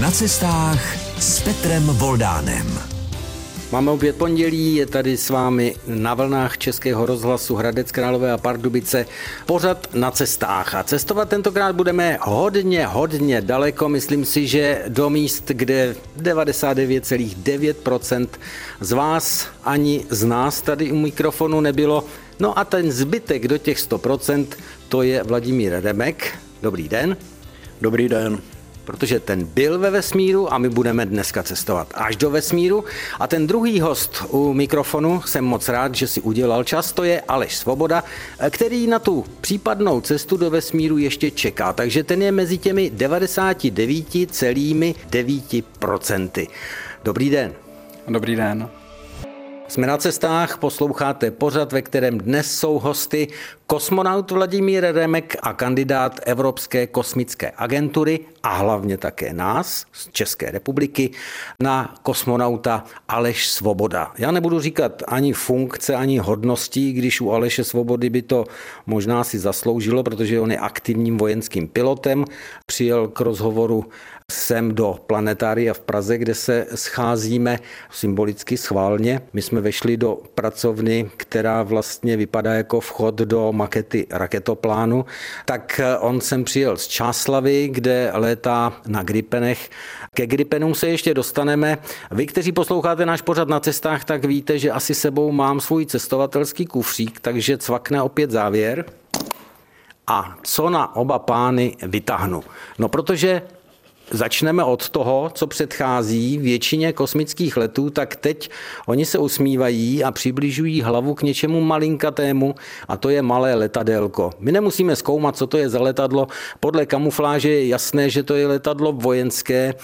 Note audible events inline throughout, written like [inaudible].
Na cestách s Petrem Voldánem. Máme opět pondělí, je tady s vámi na vlnách Českého rozhlasu Hradec Králové a Pardubice pořad na cestách. A cestovat tentokrát budeme hodně, hodně daleko. Myslím si, že do míst, kde 99,9% z vás ani z nás tady u mikrofonu nebylo. No a ten zbytek do těch 100%, to je Vladimír Remek. Dobrý den. Dobrý den protože ten byl ve vesmíru a my budeme dneska cestovat až do vesmíru. A ten druhý host u mikrofonu, jsem moc rád, že si udělal čas, to je Aleš Svoboda, který na tu případnou cestu do vesmíru ještě čeká. Takže ten je mezi těmi 99,9%. Dobrý den. Dobrý den. Jsme na cestách, posloucháte pořad, ve kterém dnes jsou hosty kosmonaut Vladimír Remek a kandidát Evropské kosmické agentury a hlavně také nás z České republiky na kosmonauta Aleš Svoboda. Já nebudu říkat ani funkce, ani hodností, když u Aleše Svobody by to možná si zasloužilo, protože on je aktivním vojenským pilotem. Přijel k rozhovoru sem do planetária v Praze, kde se scházíme symbolicky schválně. My jsme vešli do pracovny, která vlastně vypadá jako vchod do makety raketoplánu. Tak on sem přijel z Čáslavy, kde létá na Gripenech. Ke Gripenům se ještě dostaneme. Vy, kteří posloucháte náš pořad na cestách, tak víte, že asi sebou mám svůj cestovatelský kufřík, takže cvakne opět závěr. A co na oba pány vytáhnu? No protože Začneme od toho, co předchází většině kosmických letů, tak teď oni se usmívají a přibližují hlavu k něčemu malinkatému a to je malé letadélko. My nemusíme zkoumat, co to je za letadlo. Podle kamufláže je jasné, že to je letadlo vojenské.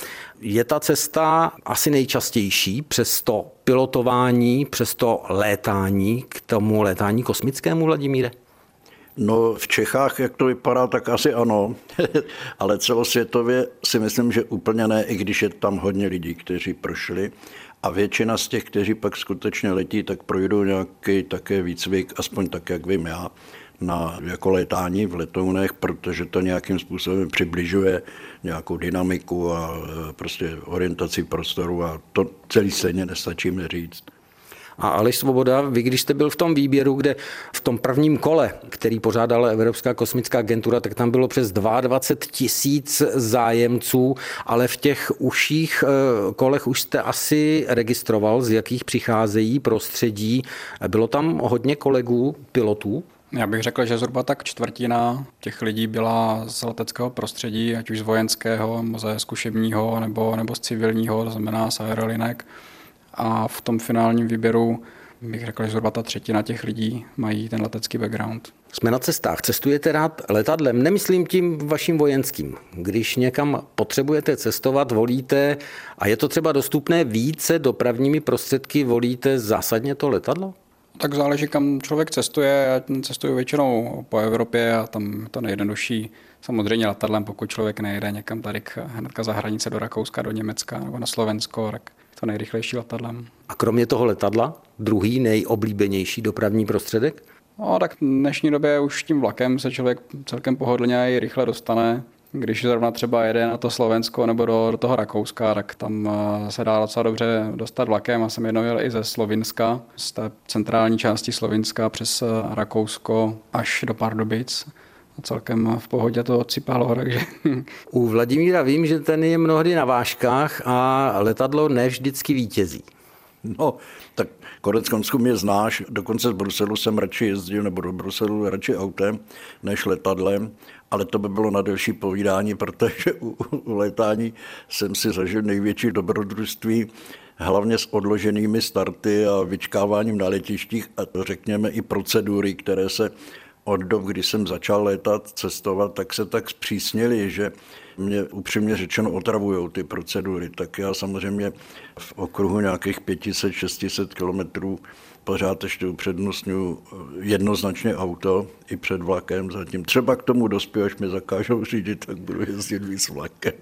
Je ta cesta asi nejčastější přes to pilotování, přes to létání k tomu létání kosmickému, Vladimíre? No v Čechách, jak to vypadá, tak asi ano, [laughs] ale celosvětově si myslím, že úplně ne, i když je tam hodně lidí, kteří prošli. A většina z těch, kteří pak skutečně letí, tak projdou nějaký také výcvik, aspoň tak, jak vím já, na jako letání v letounech, protože to nějakým způsobem přibližuje nějakou dynamiku a e, prostě orientaci prostoru a to celý stejně nestačí mi říct. A Aleš Svoboda, vy když jste byl v tom výběru, kde v tom prvním kole, který pořádala Evropská kosmická agentura, tak tam bylo přes 22 tisíc zájemců, ale v těch užších eh, kolech už jste asi registroval, z jakých přicházejí prostředí. Bylo tam hodně kolegů, pilotů? Já bych řekl, že zhruba tak čtvrtina těch lidí byla z leteckého prostředí, ať už z vojenského, ze zkušebního nebo, nebo z civilního, to znamená z aerolinek a v tom finálním výběru bych řekl, že zhruba ta třetina těch lidí mají ten letecký background. Jsme na cestách. Cestujete rád letadlem? Nemyslím tím vaším vojenským. Když někam potřebujete cestovat, volíte a je to třeba dostupné více dopravními prostředky, volíte zásadně to letadlo? Tak záleží, kam člověk cestuje. Já cestuju většinou po Evropě a tam to nejjednodušší samozřejmě letadlem, pokud člověk nejede někam tady hnedka za hranice do Rakouska, do Německa nebo na Slovensko, tak to nejrychlejší letadlem. A kromě toho letadla, druhý nejoblíbenější dopravní prostředek? No, tak v dnešní době už tím vlakem se člověk celkem pohodlně i rychle dostane. Když zrovna třeba jede na to Slovensko nebo do, do toho Rakouska, tak tam eh, se dá docela dobře dostat vlakem. A jsem jednou jel i ze Slovinska, z té centrální části Slovinska přes eh, Rakousko až do Pardubic celkem v pohodě to odsypalo. [laughs] Takže... U Vladimíra vím, že ten je mnohdy na váškách a letadlo nevždycky vítězí. No, tak konec konců mě znáš, dokonce z Bruselu jsem radši jezdil, nebo do Bruselu radši autem, než letadlem, ale to by bylo na delší povídání, protože u, u letání jsem si zažil největší dobrodružství, hlavně s odloženými starty a vyčkáváním na letištích a řekněme i procedury, které se od dob, kdy jsem začal létat, cestovat, tak se tak zpřísnili, že mě upřímně řečeno otravují ty procedury. Tak já samozřejmě v okruhu nějakých 500-600 kilometrů pořád ještě upřednostňuji jednoznačně auto i před vlakem zatím. Třeba k tomu dospěju, až mi zakážou řídit, tak budu jezdit víc vlakem.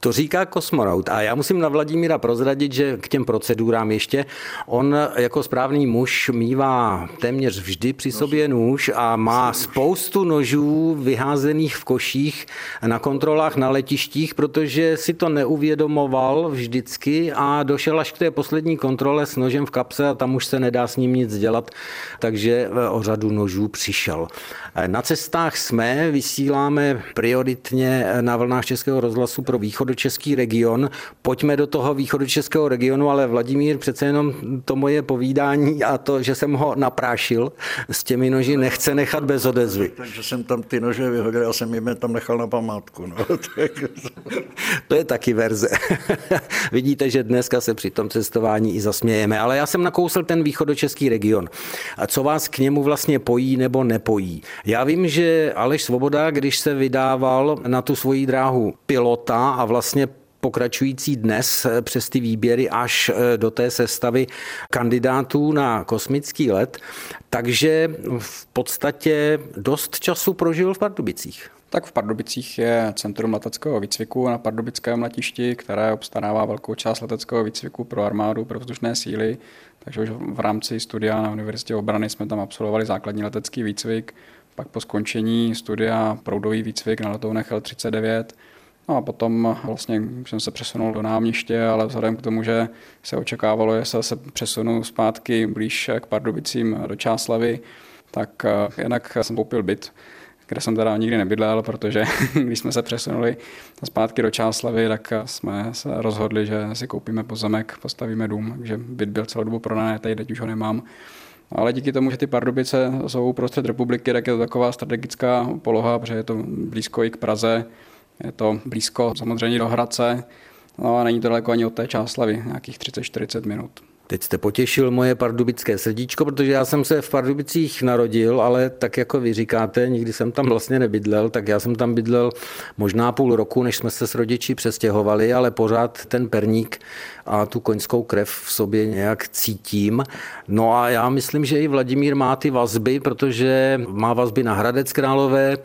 To říká kosmonaut. A já musím na Vladimíra prozradit, že k těm procedurám ještě, on jako správný muž mývá téměř vždy při sobě nůž a má spoustu nožů vyházených v koších na kontrolách na letištích, protože si to neuvědomoval vždycky a došel až k té poslední kontrole s nožem v kapse a tam už se nedá s ním nic dělat, takže o řadu nožů přišel. Na cestách jsme, vysíláme prioritně na vlnách Českého rozhlasu pro východočeský region. Pojďme do toho východočeského regionu, ale Vladimír přece jenom to moje povídání a to, že jsem ho naprášil s těmi noži, nechce nechat bez odezvy. Takže jsem tam ty nože vyhodil a jsem jim tam nechal na památku. No. [laughs] to je taky verze. [laughs] Vidíte, že dneska se při tom cestování i zasmějeme, ale já jsem nakousl ten východočeský region. A co vás k němu vlastně pojí nebo nepojí? Já vím, že Aleš Svoboda, když se vydával na tu svoji dráhu pilota a vlastně pokračující dnes přes ty výběry až do té sestavy kandidátů na kosmický let, takže v podstatě dost času prožil v Pardubicích. Tak v Pardubicích je Centrum leteckého výcviku na pardubickém letišti, které obstarává velkou část leteckého výcviku pro armádu, pro vzdušné síly. Takže už v rámci studia na Univerzitě obrany jsme tam absolvovali základní letecký výcvik. Pak po skončení studia proudový výcvik na letounech L39. No a potom vlastně jsem se přesunul do náměště, ale vzhledem k tomu, že se očekávalo, že se, přesunu zpátky blíž k Pardubicím do Čáslavy, tak eh, jinak jsem koupil byt kde jsem teda nikdy nebydlel, protože [laughs] když jsme se přesunuli zpátky do Čáslavy, tak jsme se rozhodli, že si koupíme pozemek, postavíme dům, takže byt byl celou dobu prodaný, teď už ho nemám. Ale díky tomu, že ty Pardubice jsou prostřed republiky, tak je to taková strategická poloha, protože je to blízko i k Praze, je to blízko samozřejmě do Hradce, no a není to daleko ani od té Čáslavy, nějakých 30-40 minut. Teď jste potěšil moje pardubické srdíčko, protože já jsem se v Pardubicích narodil, ale tak jako vy říkáte, nikdy jsem tam vlastně nebydlel, tak já jsem tam bydlel možná půl roku, než jsme se s rodiči přestěhovali, ale pořád ten perník a tu koňskou krev v sobě nějak cítím. No a já myslím, že i Vladimír má ty vazby, protože má vazby na Hradec Králové.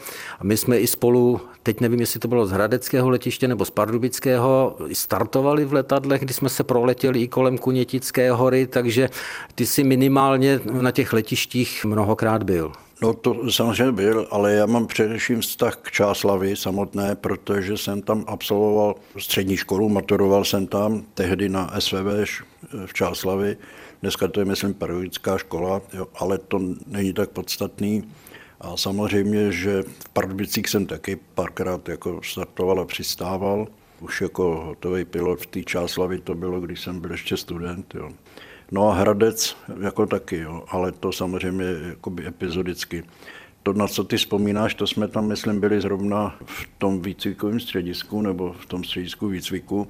My jsme i spolu teď nevím, jestli to bylo z Hradeckého letiště nebo z Pardubického, startovali v letadlech, kdy jsme se proletěli i kolem Kunětické hory, takže ty si minimálně na těch letištích mnohokrát byl. No to samozřejmě byl, ale já mám především vztah k Čáslavy samotné, protože jsem tam absolvoval střední školu, maturoval jsem tam tehdy na SVV v Čáslavi. Dneska to je, myslím, pedagogická škola, jo, ale to není tak podstatný. A samozřejmě, že v Pardubicích jsem taky párkrát jako startoval a přistával. Už jako hotový pilot v té Čáslavy to bylo, když jsem byl ještě student. Jo. No a Hradec jako taky, jo, ale to samozřejmě jakoby epizodicky. To, na co ty vzpomínáš, to jsme tam, myslím, byli zrovna v tom výcvikovém středisku nebo v tom středisku výcviku.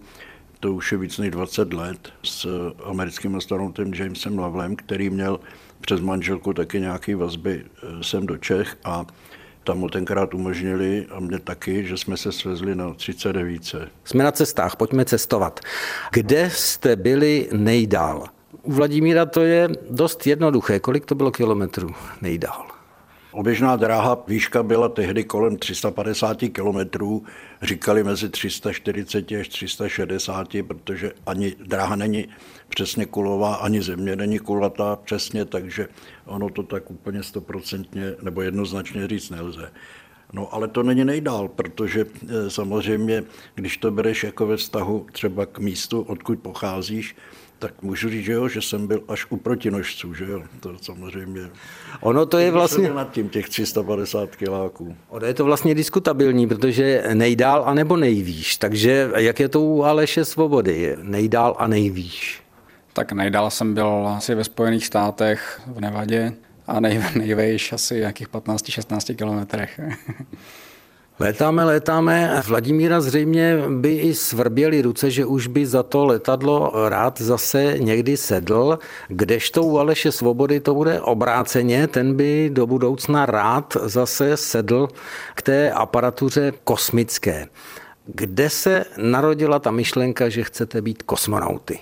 To už je víc než 20 let s americkým astronautem Jamesem Lavlem, který měl přes manželku taky nějaké vazby eh, sem do Čech a tam mu tenkrát umožnili a mě taky, že jsme se svezli na 39. Jsme na cestách, pojďme cestovat. Kde jste byli nejdál? U Vladimíra to je dost jednoduché. Kolik to bylo kilometrů nejdál? Oběžná dráha výška byla tehdy kolem 350 kilometrů, říkali mezi 340 až 360, protože ani dráha není přesně kulová, ani země není kulatá přesně, takže ono to tak úplně stoprocentně nebo jednoznačně říct nelze. No ale to není nejdál, protože eh, samozřejmě, když to bereš jako ve vztahu třeba k místu, odkud pocházíš, tak můžu říct, že jo, že jsem byl až u protinožců, že jo, to samozřejmě. Ono to je vlastně... nad tím těch 350 kiláků. Ono je to vlastně diskutabilní, protože nejdál a nebo nejvýš, takže jak je to u Aleše Svobody, nejdál a nejvýš? Tak nejdál jsem byl asi ve Spojených státech, v Nevadě a nej, nejvejš asi nějakých 15-16 kilometrech. [laughs] Létáme, létáme. Vladimíra zřejmě by i svrběly ruce, že už by za to letadlo rád zase někdy sedl, kdežto u Aleše Svobody to bude obráceně, ten by do budoucna rád zase sedl k té aparatuře kosmické. Kde se narodila ta myšlenka, že chcete být kosmonauty?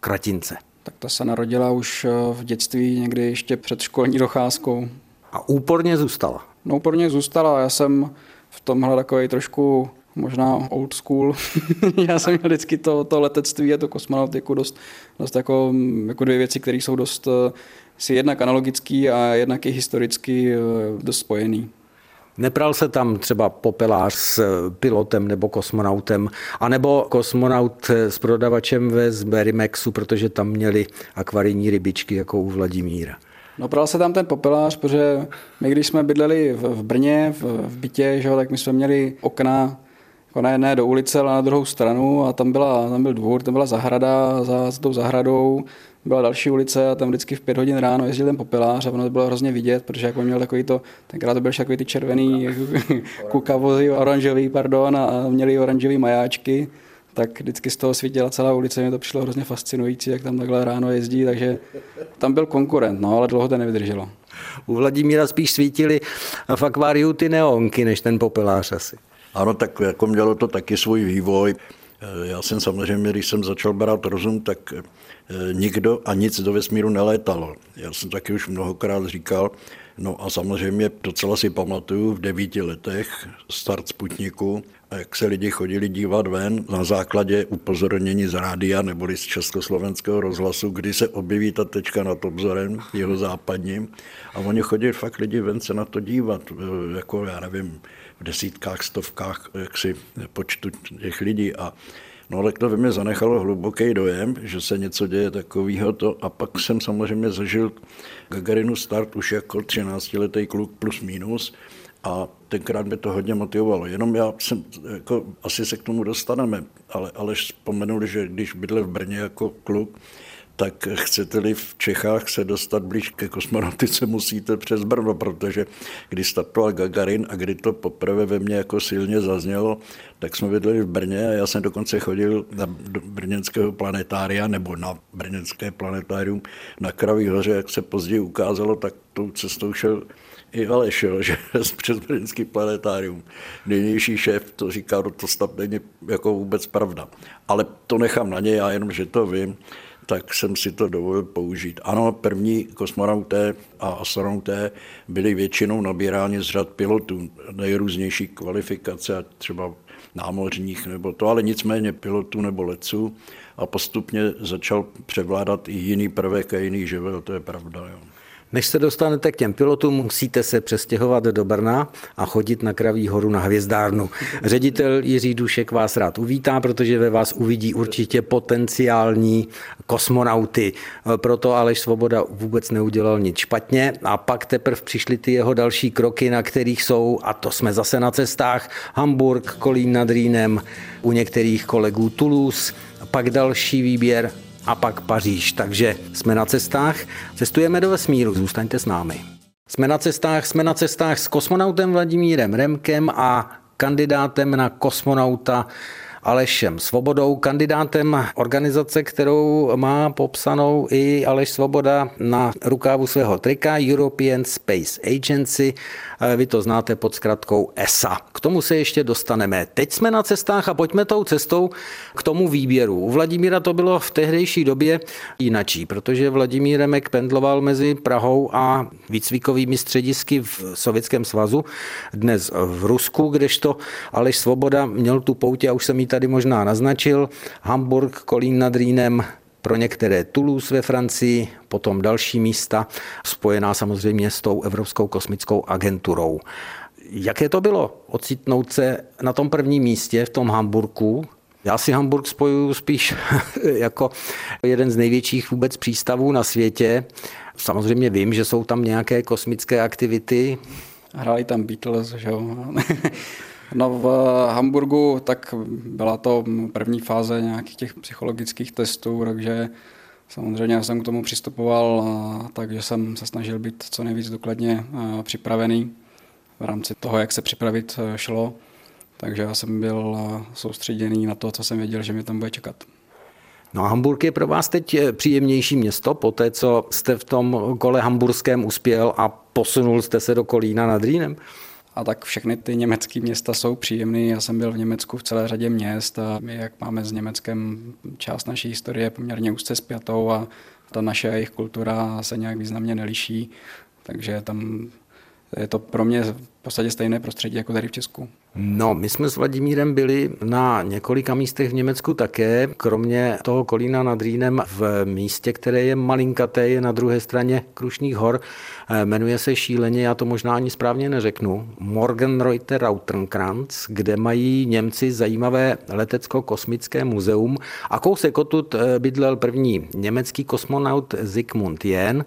Kratince. Tak ta se narodila už v dětství, někdy ještě před školní docházkou. A úporně zůstala? No úporně zůstala. Já jsem v tomhle takový trošku možná old school. [laughs] Já jsem měl vždycky to, to letectví a to kosmonautiku dost, dost jako, jako dvě věci, které jsou dost eh, si jednak analogický a jednak i historicky eh, dost spojený. Nepral se tam třeba popelář s pilotem nebo kosmonautem, anebo kosmonaut s prodavačem ve Zberimexu, protože tam měli akvarijní rybičky jako u Vladimíra. No pral se tam ten popelář, protože my když jsme bydleli v, v Brně, v, v bytě, že, tak my jsme měli okna jako ne, ne do ulice, ale na druhou stranu a tam, byla, tam byl dvůr, tam byla zahrada, za, za tou zahradou byla další ulice a tam vždycky v pět hodin ráno jezdil ten popelář a ono to bylo hrozně vidět, protože jako měl takový to, tenkrát to byl takový ty červený [laughs] kukavozy, oranžový, pardon, a měli oranžový majáčky, tak vždycky z toho svítila celá ulice, mě to přišlo hrozně fascinující, jak tam takhle ráno jezdí, takže tam byl konkurent, no, ale dlouho to nevydrželo. U Vladimíra spíš svítily v akváriu ty neonky, než ten popelář asi. Ano, tak jako mělo to taky svůj vývoj. Já jsem samozřejmě, když jsem začal brát rozum, tak eh, nikdo a nic do vesmíru nelétalo. Já jsem taky už mnohokrát říkal, no a samozřejmě docela si pamatuju v devíti letech start Sputniku, a jak se lidi chodili dívat ven na základě upozornění z rádia neboli z československého rozhlasu, kdy se objeví ta tečka nad obzorem jeho západním. A oni chodili fakt lidi ven se na to dívat, eh, jako já nevím, v desítkách, stovkách jaksi počtu těch lidí. A No ale to ve mě zanechalo hluboký dojem, že se něco děje takového to a pak jsem samozřejmě zažil Gagarinu start už jako 13-letý kluk plus minus a tenkrát mě to hodně motivovalo. Jenom já jsem, jako, asi se k tomu dostaneme, ale, ale vzpomenul, že když bydlel v Brně jako kluk, tak chcete-li v Čechách se dostat blíž ke kosmonautice, musíte přes Brno, protože když startoval Gagarin a kdy to poprvé ve mně jako silně zaznělo, tak jsme bydleli v Brně a já jsem dokonce chodil na brněnského planetária nebo na brněnské planetárium na Kraví hoře, jak se později ukázalo, tak tou cestou šel i Aleš, jo, že [laughs] přes brněnský planetárium. Nejnější šéf to říká, no to snad není jako vůbec pravda. Ale to nechám na něj, já jenom, že to vím tak jsem si to dovolil použít. Ano, první kosmonauté a astronauté byli většinou nabíráni z řad pilotů, nejrůznější kvalifikace, třeba námořních nebo to, ale nicméně pilotů nebo letců a postupně začal převládat i jiný prvek a jiný živel, to je pravda. Jo. Než se dostanete k těm pilotům, musíte se přestěhovat do Brna a chodit na Kraví horu na hvězdárnu. Ředitel Jiří Dušek vás rád uvítá, protože ve vás uvidí určitě potenciální kosmonauty. Proto Aleš Svoboda vůbec neudělal nic špatně a pak teprve přišly ty jeho další kroky, na kterých jsou, a to jsme zase na cestách, Hamburg, Kolín nad Rýnem, u některých kolegů Toulouse, pak další výběr a pak Paříž. Takže jsme na cestách, cestujeme do vesmíru, zůstaňte s námi. Jsme na cestách, jsme na cestách s kosmonautem Vladimírem Remkem a kandidátem na kosmonauta Alešem Svobodou, kandidátem organizace, kterou má popsanou i Aleš Svoboda na rukávu svého trika European Space Agency. Vy to znáte pod zkratkou ESA. K tomu se ještě dostaneme. Teď jsme na cestách a pojďme tou cestou k tomu výběru. U Vladimíra to bylo v tehdejší době jinačí, protože Vladimír Remek pendloval mezi Prahou a výcvikovými středisky v Sovětském svazu, dnes v Rusku, kdežto Aleš Svoboda měl tu poutě, a už jsem ji tady možná naznačil, Hamburg, Kolín nad Rýnem, pro některé Toulouse ve Francii, potom další místa, spojená samozřejmě s tou Evropskou kosmickou agenturou. Jaké to bylo ocitnout se na tom prvním místě v tom Hamburku? Já si Hamburg spojuju spíš [laughs] jako jeden z největších vůbec přístavů na světě. Samozřejmě vím, že jsou tam nějaké kosmické aktivity. Hráli tam Beatles, že jo. No v Hamburgu tak byla to první fáze nějakých těch psychologických testů, takže samozřejmě jsem k tomu přistupoval takže jsem se snažil být co nejvíc důkladně připravený v rámci toho, jak se připravit šlo. Takže já jsem byl soustředěný na to, co jsem věděl, že mě tam bude čekat. No a Hamburg je pro vás teď příjemnější město, po té, co jste v tom kole hamburském uspěl a posunul jste se do Kolína nad Rýnem? A tak všechny ty německé města jsou příjemné. Já jsem byl v Německu v celé řadě měst a my, jak máme s Německem část naší historie poměrně úzce spjatou a ta naše jejich kultura se nějak významně neliší, takže tam je to pro mě podstatě stejné prostředí jako tady v Česku. No, my jsme s Vladimírem byli na několika místech v Německu také, kromě toho Kolína nad Rýnem v místě, které je malinkaté, je na druhé straně Krušných hor, jmenuje se šíleně, já to možná ani správně neřeknu, Morgenreuter Rautenkranz, kde mají Němci zajímavé letecko-kosmické muzeum a kousek odtud eh, bydlel první německý kosmonaut Zygmunt Jen.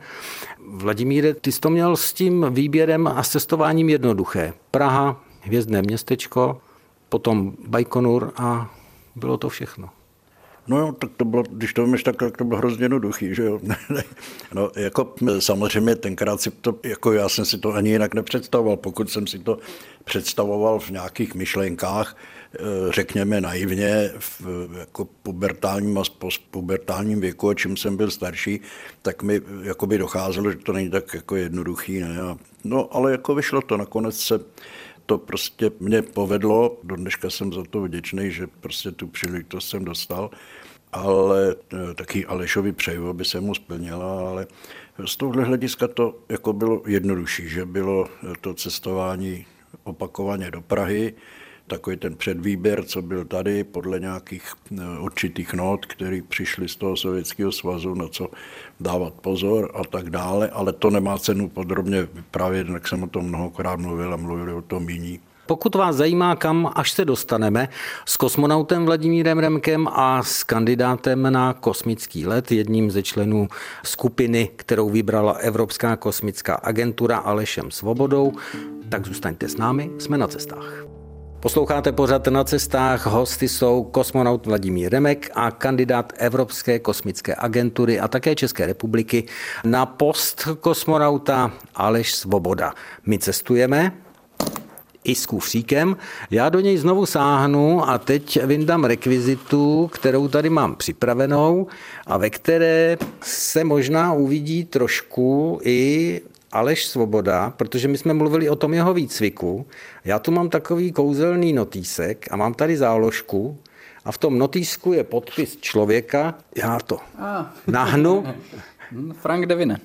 Vladimíre, ty jsi to měl s tím výběrem a cestováním jednoduché. Praha, hvězdné městečko, potom Bajkonur a bylo to všechno. No jo, tak to bylo, když to vymeš tak, tak to bylo hrozně jednoduchý, že jo. [laughs] no, jako samozřejmě tenkrát si to, jako já jsem si to ani jinak nepředstavoval, pokud jsem si to představoval v nějakých myšlenkách, eh, řekněme naivně, v jako pubertálním a pubertálním věku, a čím jsem byl starší, tak mi jakoby docházelo, že to není tak jako jednoduchý. Ne? No, ale jako vyšlo to, nakonec se to prostě mě povedlo, do dneška jsem za to vděčný, že prostě tu příležitost jsem dostal, ale eh, taky Alešovi přeju, aby se mu splnila, ale z tohohle hlediska to jako bylo jednodušší, že bylo to cestování opakovaně do Prahy, takový ten předvýběr, co byl tady podle nějakých eh, určitých not, které přišly z toho Sovětského svazu, na co dávat pozor a tak dále, ale to nemá cenu podrobně vyprávět, jak jsem o tom mnohokrát mluvil a mluvili o tom jiní. Pokud vás zajímá, kam až se dostaneme, s kosmonautem Vladimírem Remkem a s kandidátem na kosmický let, jedním ze členů skupiny, kterou vybrala Evropská kosmická agentura Alešem Svobodou, tak zůstaňte s námi, jsme na cestách. Posloucháte pořad na cestách, hosty jsou kosmonaut Vladimír Remek a kandidát Evropské kosmické agentury a také České republiky na post kosmonauta Aleš Svoboda. My cestujeme, i s kufříkem. Já do něj znovu sáhnu a teď vyndám rekvizitu, kterou tady mám připravenou a ve které se možná uvidí trošku i Aleš Svoboda, protože my jsme mluvili o tom jeho výcviku. Já tu mám takový kouzelný notýsek a mám tady záložku a v tom notýsku je podpis člověka. Já to ah. nahnu. [laughs] Frank Devine.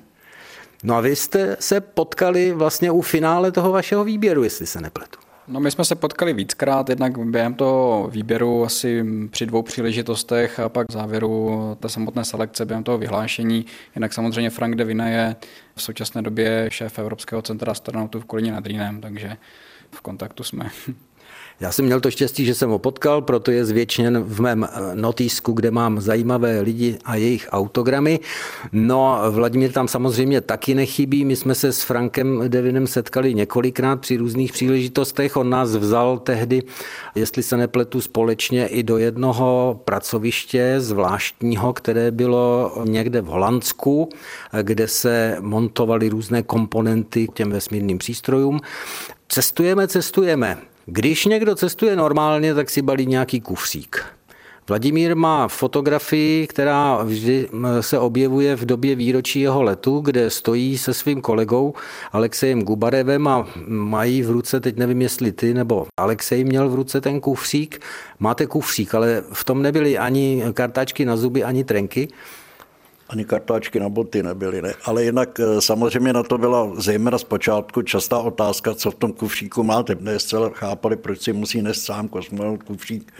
No a vy jste se potkali vlastně u finále toho vašeho výběru, jestli se nepletu. No my jsme se potkali víckrát, jednak během toho výběru asi při dvou příležitostech a pak v závěru té samotné selekce během toho vyhlášení. Jinak samozřejmě Frank de Vina je v současné době šéf Evropského centra astronautů v Kolíně nad Rýnem, takže v kontaktu jsme. [laughs] Já jsem měl to štěstí, že jsem ho potkal, proto je zvětšněn v mém eh, notýsku, kde mám zajímavé lidi a jejich autogramy. No, Vladimír tam samozřejmě taky nechybí. My jsme se s Frankem Devinem setkali několikrát při různých příležitostech. On nás vzal tehdy, jestli se nepletu, společně i do jednoho pracoviště zvláštního, které bylo někde v Holandsku, kde se montovaly různé komponenty k těm vesmírným přístrojům. Cestujeme, cestujeme. Když někdo cestuje normálně, tak si balí nějaký kufřík. Vladimír má fotografii, která vždy se objevuje v době výročí jeho letu, kde stojí se svým kolegou Alexejem Gubarevem a mají v ruce, teď nevím, jestli ty nebo Alexej měl v ruce ten kufřík. Máte kufřík, ale v tom nebyly ani kartáčky na zuby, ani trenky ani kartáčky na boty nebyly. Ne? Ale jinak eh, samozřejmě na to byla zejména z počátku častá otázka, co v tom kufříku máte. Ne zcela chápali, proč si musí nést sám kosmonaut kufřík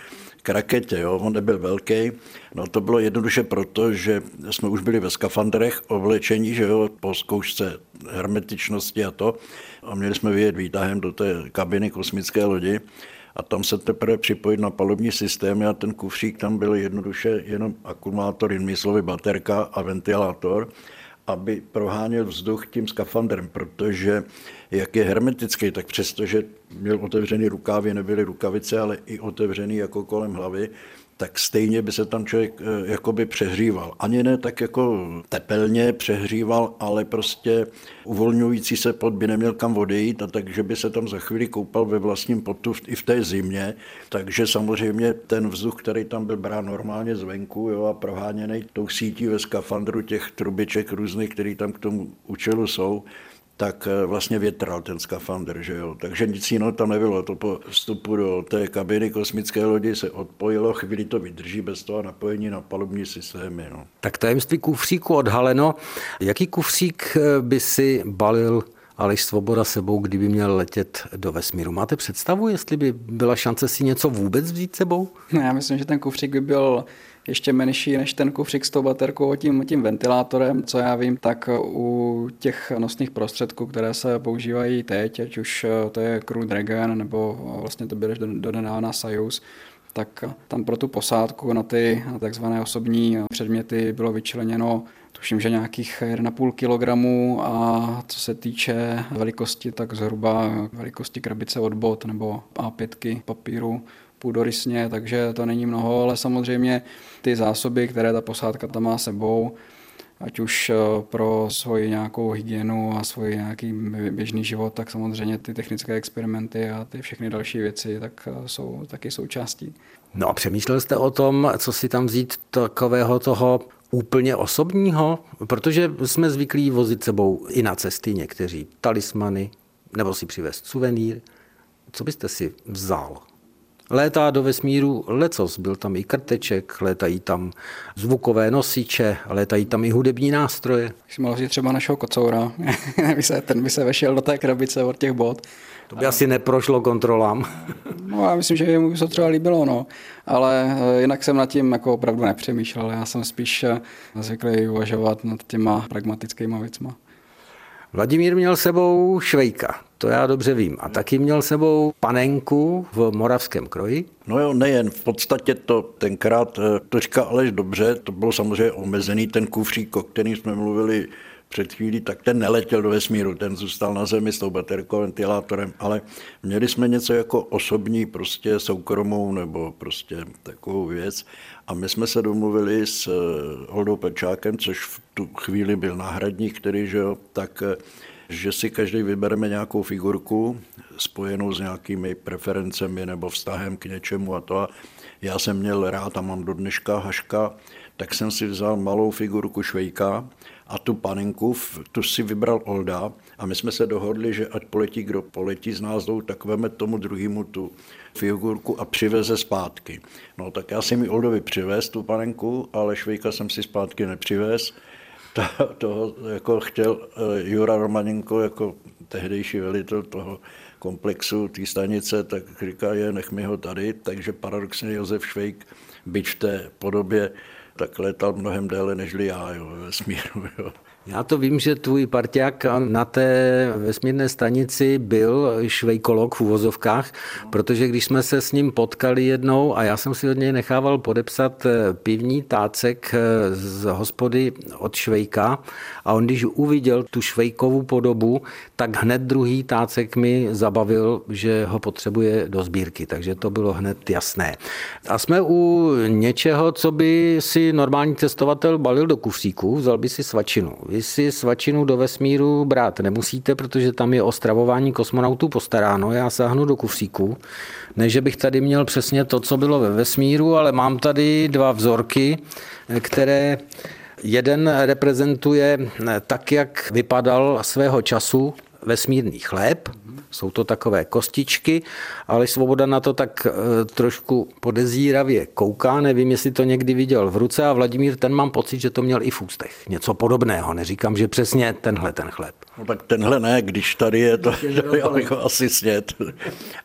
k raketě. Jo? On nebyl velký. No to bylo jednoduše proto, že jsme už byli ve skafandrech oblečení, že jo, po zkoušce hermetičnosti a to. A měli jsme vyjet výtahem do té kabiny kosmické lodi a tam se teprve připojit na palubní systém a ten kufřík tam byl jednoduše jenom akumulátor, jinými slovy baterka a ventilátor, aby proháněl vzduch tím skafandrem, protože jak je hermetický, tak přestože měl otevřený rukávy, nebyly rukavice, ale i otevřený jako kolem hlavy, tak stejně by se tam člověk eh, jakoby přehříval. Ani ne tak jako tepelně přehříval, ale prostě uvolňující se pod by neměl kam odejít a takže by se tam za chvíli koupal ve vlastním potu i v té zimě. Takže samozřejmě ten vzduch, který tam byl brán normálně zvenku jo, a proháněný tou sítí ve skafandru těch trubiček různých, které tam k tomu účelu jsou, tak eh, vlastně větral ten skafandr, že jo. Takže nic jiného tam nebylo. To po vstupu do té kabiny kosmické lodi se odpojilo, chvíli to vydrží bez toho napojení na palubní systémy. No. Tak tajemství kufříku odhaleno. Jaký kufřík eh, by si balil Aleš Svoboda sebou, kdyby měl letět do vesmíru. Máte představu, jestli by byla šance si něco vůbec vzít sebou? No, já myslím, že ten kufřík by byl ještě menší než ten kufřík s tou baterkou tím, tím ventilátorem. Co já vím, tak u těch nosných prostředků, které se používají teď, ať už to je Crew Dragon nebo vlastně to bylo do, nedávna Soyuz, tak tam pro tu posádku na ty takzvané osobní předměty bylo vyčleněno tuším, že nějakých 1,5 kg a co se týče velikosti, tak zhruba velikosti krabice od bot nebo A5 papíru půdorysně, takže to není mnoho, ale samozřejmě ty zásoby, které ta posádka tam má sebou, ať už eh, pro svoji nějakou hygienu a svůj nějaký běžný život, tak samozřejmě ty technické experimenty a ty všechny další věci tak eh, jsou taky součástí. No a přemýšlel jste o tom, co si tam vzít takového toho úplně osobního? Protože jsme zvyklí vozit sebou i na cesty někteří talismany, nebo si přivést suvenýr. Co byste si vzal? Létá do vesmíru lecos, byl tam i krteček, létají tam zvukové nosiče, létají tam i hudební nástroje. Když mohl třeba našeho kocoura, [laughs] ten by se vešel do té krabice od těch bod. To by asi neprošlo kontrolám. [laughs] No já myslím, že mu to třeba líbilo, no. Ale eh, jinak jsem nad tím jako opravdu nepřemýšlel. Já jsem spíš eh, zvyklý uvažovat nad těma pragmatickými věcma. Vladimír měl sebou švejka, to já dobře vím. A taky měl sebou panenku v moravském kroji. No jo, nejen. V podstatě to tenkrát, eh, to říká Aleš dobře, to bylo samozřejmě omezený ten kufřík, o kterým jsme mluvili před chvílí, tak ten neletěl do vesmíru, ten zůstal na zemi s tou baterkou, ventilátorem, ale měli jsme něco jako osobní, prostě soukromou nebo prostě takovou věc. A my jsme se domluvili s eh, Oldou Pečákem, což v tu chvíli byl náhradník, který, že jo, tak eh, že si každý vybereme nějakou figurku spojenou s nějakými preferencemi nebo vztahem k něčemu a to. A já jsem měl rád a mám do dneška haška, tak jsem si vzal malou figurku Švejka a tu panenku, tu si vybral Olda a my jsme se dohodli, že ať poletí, kdo poletí z nás jdou, tak veme tomu druhému tu figurku a přiveze zpátky. No tak já jsem mi Oldovi přivez tu panenku, ale Švejka jsem si zpátky nepřivez. To, toho jako chtěl uh, Jura Romanenko jako tehdejší velitel toho komplexu té stanice, tak říká, je, nech mi ho tady, takže paradoxně Josef Švejk, byť v té podobě tak letal mnohem déle než já jo, ve vesmíru. Jo. Já to vím, že tvůj parťák na té vesmírné stanici byl švejkolog v uvozovkách, protože když jsme se s ním potkali jednou a já jsem si od něj nechával podepsat eh, pivní tácek eh, z hospody od Švejka a on když uviděl tu švejkovou podobu, tak hned druhý tácek mi zabavil, že ho potřebuje do sbírky, takže to bylo hned jasné. A jsme u něčeho, co by si normální cestovatel balil do kufříku, vzal by si svačinu. Vy si svačinu do vesmíru brát nemusíte, protože tam je o stravování kosmonautů postaráno. Já sáhnu do kufříku. Ne, že bych tady měl přesně to, co bylo ve vesmíru, ale mám tady dva vzorky, které jeden reprezentuje tak, jak vypadal svého času vesmírný chléb, jsou to takové kostičky, ale Svoboda na to tak e, trošku podezíravě kouká, nevím, jestli to někdy viděl v ruce a Vladimír ten mám pocit, že to měl i v ústech. Něco podobného, neříkám, že přesně tenhle ten chléb. No tak tenhle ne, když tady je, to, to [laughs] já bych ho asi snět.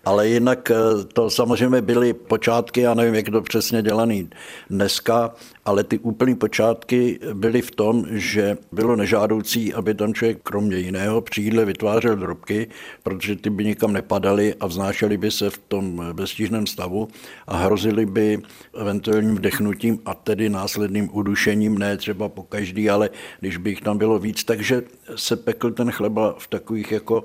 Ale jinak e, to samozřejmě byly počátky, já nevím, jak to přesně dělaný dneska, ale ty úplné počátky byly v tom, že bylo nežádoucí, aby tam člověk kromě jiného při jídle vytvářel drobky, protože ty by nikam nepadaly a vznášely by se v tom beztížném stavu a hrozily by eventuálním vdechnutím a tedy následným udušením, ne třeba po každý, ale když by jich tam bylo víc. Takže se pekl ten chleba v takových jako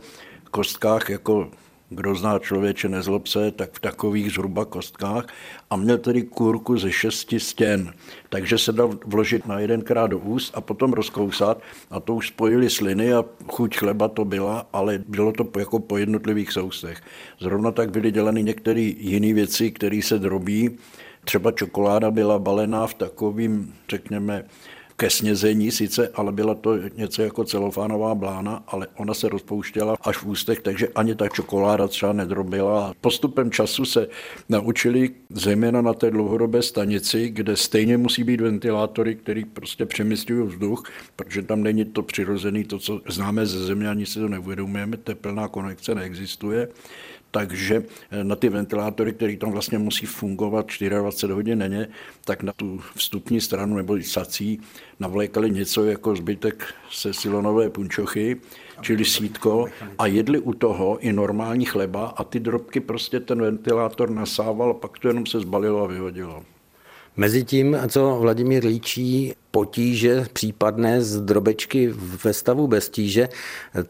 kostkách, jako kdo zná člověče nezlob se, tak v takových zhruba kostkách a měl tedy kůrku ze šesti stěn. Takže se dal vložit na jedenkrát do úst a potom rozkousat a to už spojili sliny a chuť chleba to byla, ale bylo to jako po jednotlivých soustech. Zrovna tak byly dělány některé jiné věci, které se drobí. Třeba čokoláda byla balená v takovým, řekněme, ke snězení sice, ale byla to něco jako celofánová blána, ale ona se rozpouštěla až v ústech, takže ani ta čokoláda třeba nedrobila. Postupem času se naučili zejména na té dlouhodobé stanici, kde stejně musí být ventilátory, který prostě přemysťují vzduch, protože tam není to přirozený, to, co známe ze země, ani si to neuvědomujeme, teplná konekce neexistuje takže eh, na ty ventilátory, které tam vlastně musí fungovat 24 hodin denně, tak na tu vstupní stranu nebo sací navlékali něco jako zbytek se silonové punčochy, čili sítko a jedli u toho i normální chleba a ty drobky prostě ten ventilátor nasával, pak to jenom se zbalilo a vyhodilo. Mezitím, co Vladimír líčí potíže případné z drobečky ve stavu bez tíže,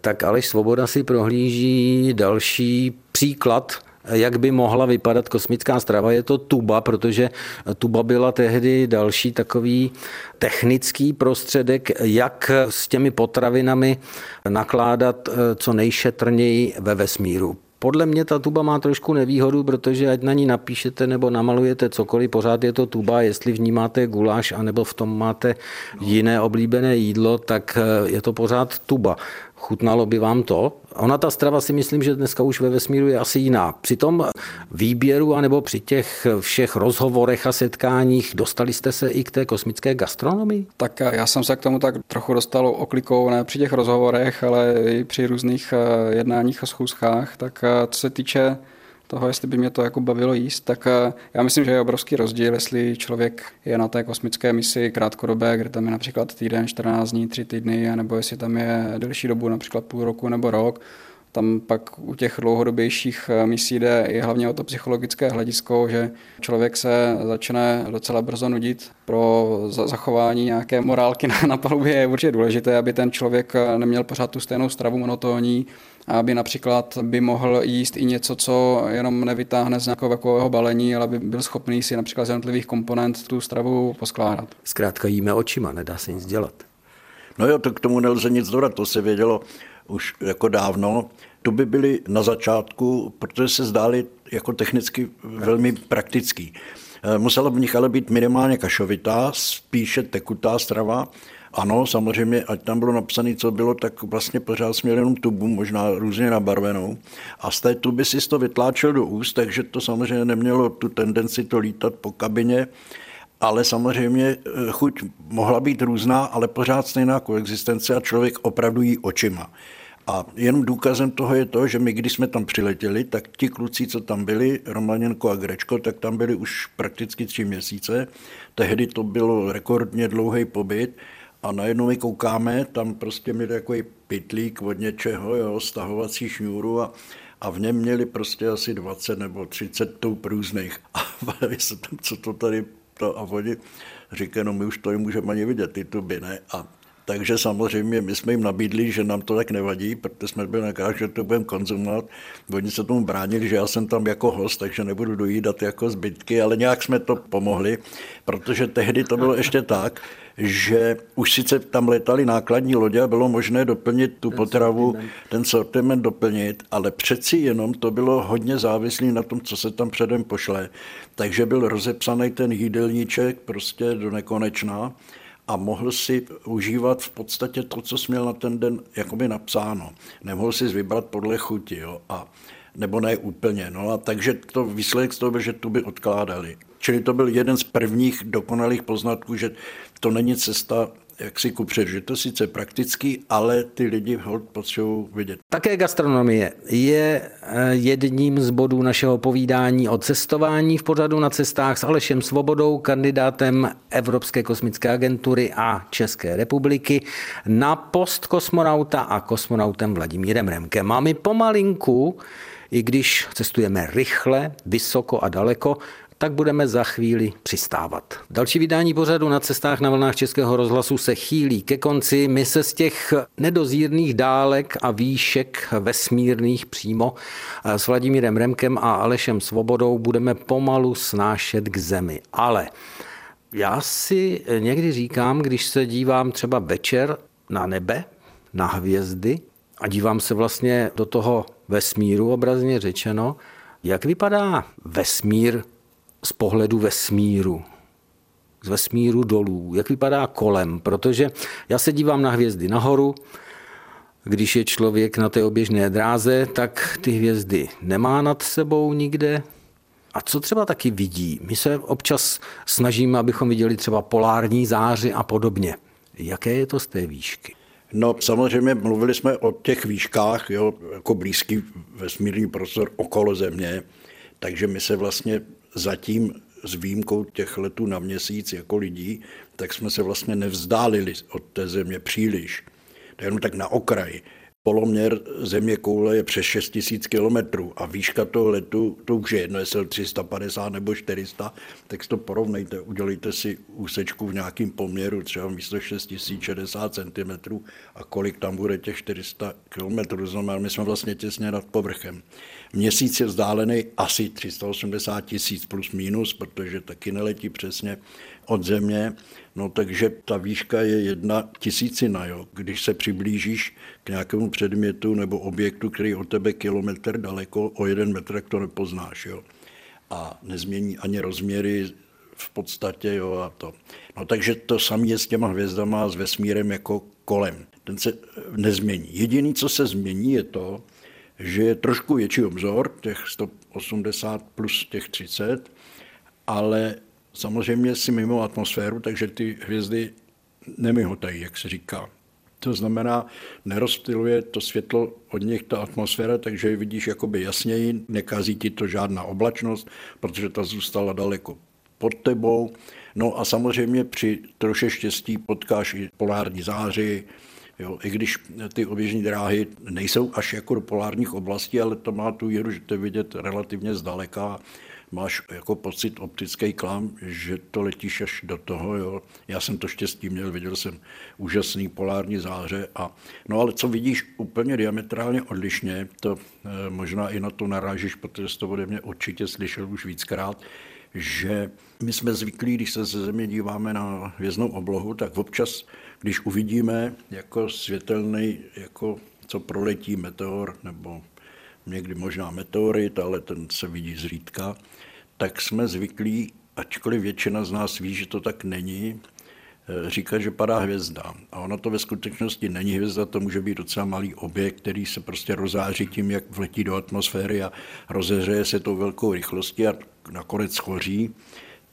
tak Aleš Svoboda si prohlíží další příklad jak by mohla vypadat kosmická strava. Je to tuba, protože tuba byla tehdy další takový technický prostředek, jak s těmi potravinami nakládat co nejšetrněji ve vesmíru. Podle mě ta tuba má trošku nevýhodu, protože ať na ní napíšete nebo namalujete cokoliv, pořád je to tuba, jestli v ní máte guláš anebo v tom máte jiné oblíbené jídlo, tak je to pořád tuba. Chutnalo by vám to? Ona ta strava si myslím, že dneska už ve vesmíru je asi jiná. Při tom výběru anebo při těch všech rozhovorech a setkáních dostali jste se i k té kosmické gastronomii? Tak já jsem se k tomu tak trochu dostal oklikou, ne při těch rozhovorech, ale i při různých eh, jednáních a schůzkách. Tak eh, co se týče toho, jestli by mě to jako bavilo jíst, tak eh, já myslím, že je obrovský rozdíl, jestli člověk je na té kosmické misi krátkodobé, kde tam je například týden, 14 dní, 3 týdny, nebo jestli tam je delší dobu, například půl roku nebo rok, tam pak u těch dlouhodobějších eh, misí jde i hlavně o to psychologické hledisko, že člověk se začne docela brzo nudit. Pro zachování nějaké morálky [laughs] na, na palubě je určitě důležité, aby ten člověk eh, neměl pořád tu stejnou stravu monotónní, aby například by mohl jíst i něco, co jenom nevytáhne z nějakého takového balení, ale by byl schopný si například z jednotlivých komponent tu stravu poskládat. Zkrátka jíme očima, nedá se nic dělat. No jo, to k tomu nelze nic dodat, to se vědělo už jako dávno. To by byly na začátku, protože se zdály jako technicky velmi praktický. Eh, musela v nich ale být minimálně kašovitá, spíše tekutá strava. Ano, samozřejmě, ať tam bylo napsané, co bylo, tak vlastně pořád směl jenom tubu, možná různě nabarvenou. A z té tuby si to vytláčel do úst, takže to samozřejmě nemělo tu tendenci to lítat po kabině ale samozřejmě eh, chuť mohla být různá, ale pořád stejná koexistence a člověk opravdu jí očima. A jenom důkazem toho je to, že my, když jsme tam přiletěli, tak ti kluci, co tam byli, Romaněnko a Grečko, tak tam byli už prakticky tři měsíce. Tehdy to byl rekordně dlouhý pobyt a najednou my koukáme, tam prostě měli takový pitlík od něčeho, jo, stahovací šňůru a, a v něm měli prostě asi 20 nebo 30 tou různých. A [laughs] se tam, co to tady to a oni říkají, no my už to nemůžeme ani vidět, ty tuby, ne? A takže samozřejmě my jsme jim nabídli, že nám to tak nevadí, protože jsme byli nakách, že to budeme konzumovat. Oni se tomu bránili, že já jsem tam jako host, takže nebudu dojídat jako zbytky, ale nějak jsme to pomohli, protože tehdy to bylo ještě tak, že už sice tam letali nákladní lodě a bylo možné doplnit tu ten potravu, sortiment. ten sortiment doplnit, ale přeci jenom to bylo hodně závislé na tom, co se tam předem pošle. Takže byl rozepsaný ten jídelníček prostě do nekonečna a mohl si užívat v podstatě to, co směl na ten den jakoby napsáno. Nemohl si vybrat podle chuti, jo, a nebo ne úplně. No a takže to výsledek z toho byl, že tu by odkládali. Čili to byl jeden z prvních dokonalých poznatků, že to není cesta jak si kupřed, že to sice praktický, ale ty lidi hold potřebují vidět. Také gastronomie je eh, jedním z bodů našeho povídání o cestování v pořadu na cestách s Alešem Svobodou, kandidátem Evropské kosmické agentury a České republiky na post kosmonauta a kosmonautem Vladimírem Remkem. My pomalinku i když cestujeme rychle, vysoko a daleko, tak budeme za chvíli přistávat. Další vydání pořadu na cestách na vlnách Českého rozhlasu se chýlí ke konci. My se z těch nedozírných dálek a výšek vesmírných přímo s Vladimírem Remkem a Alešem Svobodou budeme pomalu snášet k zemi. Ale já si někdy říkám, když se dívám třeba večer na nebe, na hvězdy a dívám se vlastně do toho vesmíru, obrazně řečeno, jak vypadá vesmír z pohledu vesmíru. z vesmíru dolů, jak vypadá kolem, protože já se dívám na hvězdy nahoru, když je člověk na té oběžné dráze, tak ty hvězdy nemá nad sebou nikde. A co třeba taky vidí? My se občas snažíme, abychom viděli třeba polární záři a podobně. Jaké je to z té výšky? No samozřejmě mluvili jsme o těch výškách, jo, jako blízký vesmírný prostor okolo Země, takže my se vlastně zatím s výjimkou těch letů na měsíc jako lidí, tak jsme se vlastně nevzdálili od té země příliš. To je jenom tak na okraji. Poloměr země koule je přes 6 000 kilometrů a výška toho letu, to už je jedno, jestli 350 nebo 400, tak to porovnejte, udělejte si úsečku v nějakém poměru, třeba místo 6 060 cm a kolik tam bude těch 400 kilometrů, znamená, my jsme vlastně těsně nad povrchem. Měsíc je vzdálený asi 380 tisíc plus minus, protože taky neletí přesně od země, no takže ta výška je jedna tisícina. Jo. Když se přiblížíš k nějakému předmětu nebo objektu, který od tebe kilometr daleko, o jeden metr, tak to nepoznáš. Jo. A nezmění ani rozměry v podstatě. Jo, a to. No takže to samé je s těma hvězdama a s vesmírem jako kolem. Ten se nezmění. Jediný, co se změní, je to, že je trošku větší obzor, těch 180 plus těch 30, ale samozřejmě si mimo atmosféru, takže ty hvězdy nemyhotají, jak se říká. To znamená, nerozptiluje to světlo od nich ta atmosféra, takže je vidíš jakoby jasněji, nekazí ti to žádná oblačnost, protože ta zůstala daleko pod tebou. No a samozřejmě při troše štěstí potkáš i polární záři, Jo, I když ty oběžní dráhy nejsou až jako do polárních oblastí, ale to má tu jiru, že to je vidět relativně zdaleka. Máš jako pocit optický klam, že to letíš až do toho. Jo. Já jsem to štěstí měl, viděl jsem úžasný polární záře. A, no ale co vidíš úplně diametrálně odlišně, to eh, možná i na to narážíš, protože jsi to ode mě určitě slyšel už víckrát, že my jsme zvyklí, když se ze země díváme na hvězdnou oblohu, tak občas, když uvidíme jako světelný, jako co proletí meteor, nebo někdy možná meteorit, ale ten se vidí zřídka, tak jsme zvyklí, ačkoliv většina z nás ví, že to tak není, eh, říkat, že padá hvězda. A ona to ve skutečnosti není hvězda, to může být docela malý objekt, který se prostě rozáří tím, jak vletí do atmosféry a rozehřeje se tou velkou rychlostí a nakonec schoří,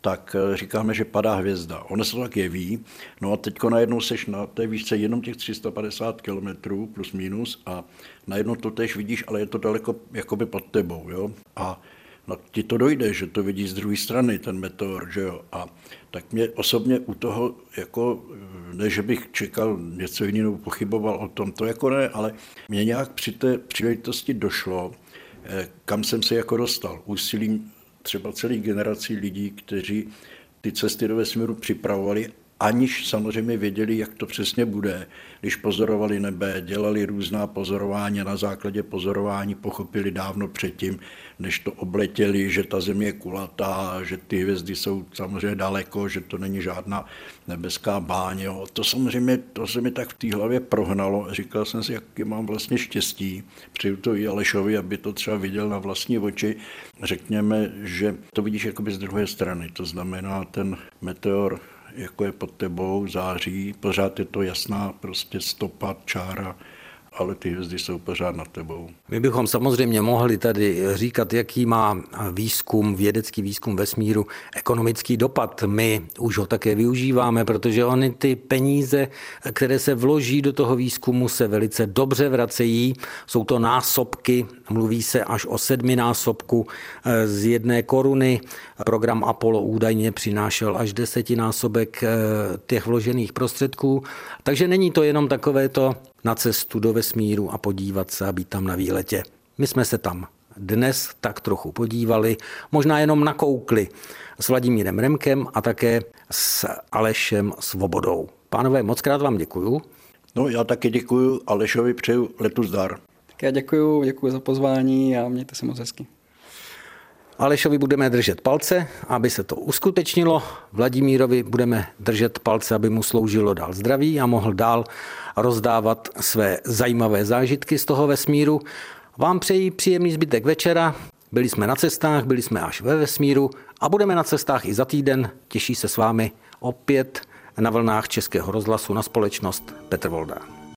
tak eh, říkáme, že padá hvězda. Ono se to tak jeví, no a teď najednou seš na té výšce jenom těch 350 km plus minus a najednou to tež vidíš, ale je to daleko jakoby pod tebou, jo? A no, ti to dojde, že to vidíš z druhé strany, ten meteor, že jo? A tak mě osobně u toho, jako, ne, že bych čekal něco jiného, pochyboval o tom, to jako ne, ale mě nějak při té příležitosti došlo, eh, kam jsem se jako dostal. Úsilím třeba celý generací lidí, kteří ty cesty do vesmíru připravovali aniž samozřejmě věděli, jak to přesně bude. Když pozorovali nebe, dělali různá pozorování na základě pozorování pochopili dávno předtím, než to obletěli, že ta země je kulatá, že ty hvězdy jsou samozřejmě daleko, že to není žádná nebeská báně. Jo. To samozřejmě to se mi tak v té hlavě prohnalo. Říkal jsem si, jaký mám vlastně štěstí. Přeju to i Alešovi, aby to třeba viděl na vlastní oči. Řekněme, že to vidíš jakoby z druhé strany. To znamená, ten meteor jako je pod tebou, září, pořád je to jasná prostě stopa, čára ale ty hvězdy jsou pořád nad tebou. My bychom samozřejmě mohli tady říkat, jaký má výzkum, vědecký výzkum vesmíru ekonomický dopad. My už ho také využíváme, protože oni ty peníze, které se vloží do toho výzkumu, se velice dobře vracejí. Jsou to násobky, mluví se až o sedmi násobku eh, z jedné koruny. Program Apollo údajně přinášel až desetinásobek eh, těch vložených prostředků. Takže není to jenom takové to na cestu do vesmíru a podívat se a být tam na výletě. My jsme se tam dnes tak trochu podívali, možná jenom nakoukli s Vladimírem Remkem a také s Alešem Svobodou. Pánové, moc krát vám děkuju. No, já taky děkuju, Alešovi přeju letu zdar. Tak já děkuju, děkuji za pozvání a mějte se moc hezky. Alešovi budeme držet palce, aby se to uskutečnilo. Vladimírovi budeme držet palce, aby mu sloužilo dál zdraví a mohl dál rozdávat své zajímavé zážitky z toho vesmíru. Vám přeji příjemný zbytek večera. Byli jsme na cestách, byli jsme až ve vesmíru a budeme na cestách i za týden. Těší se s vámi opět na vlnách Českého rozhlasu na společnost Petr Voldán.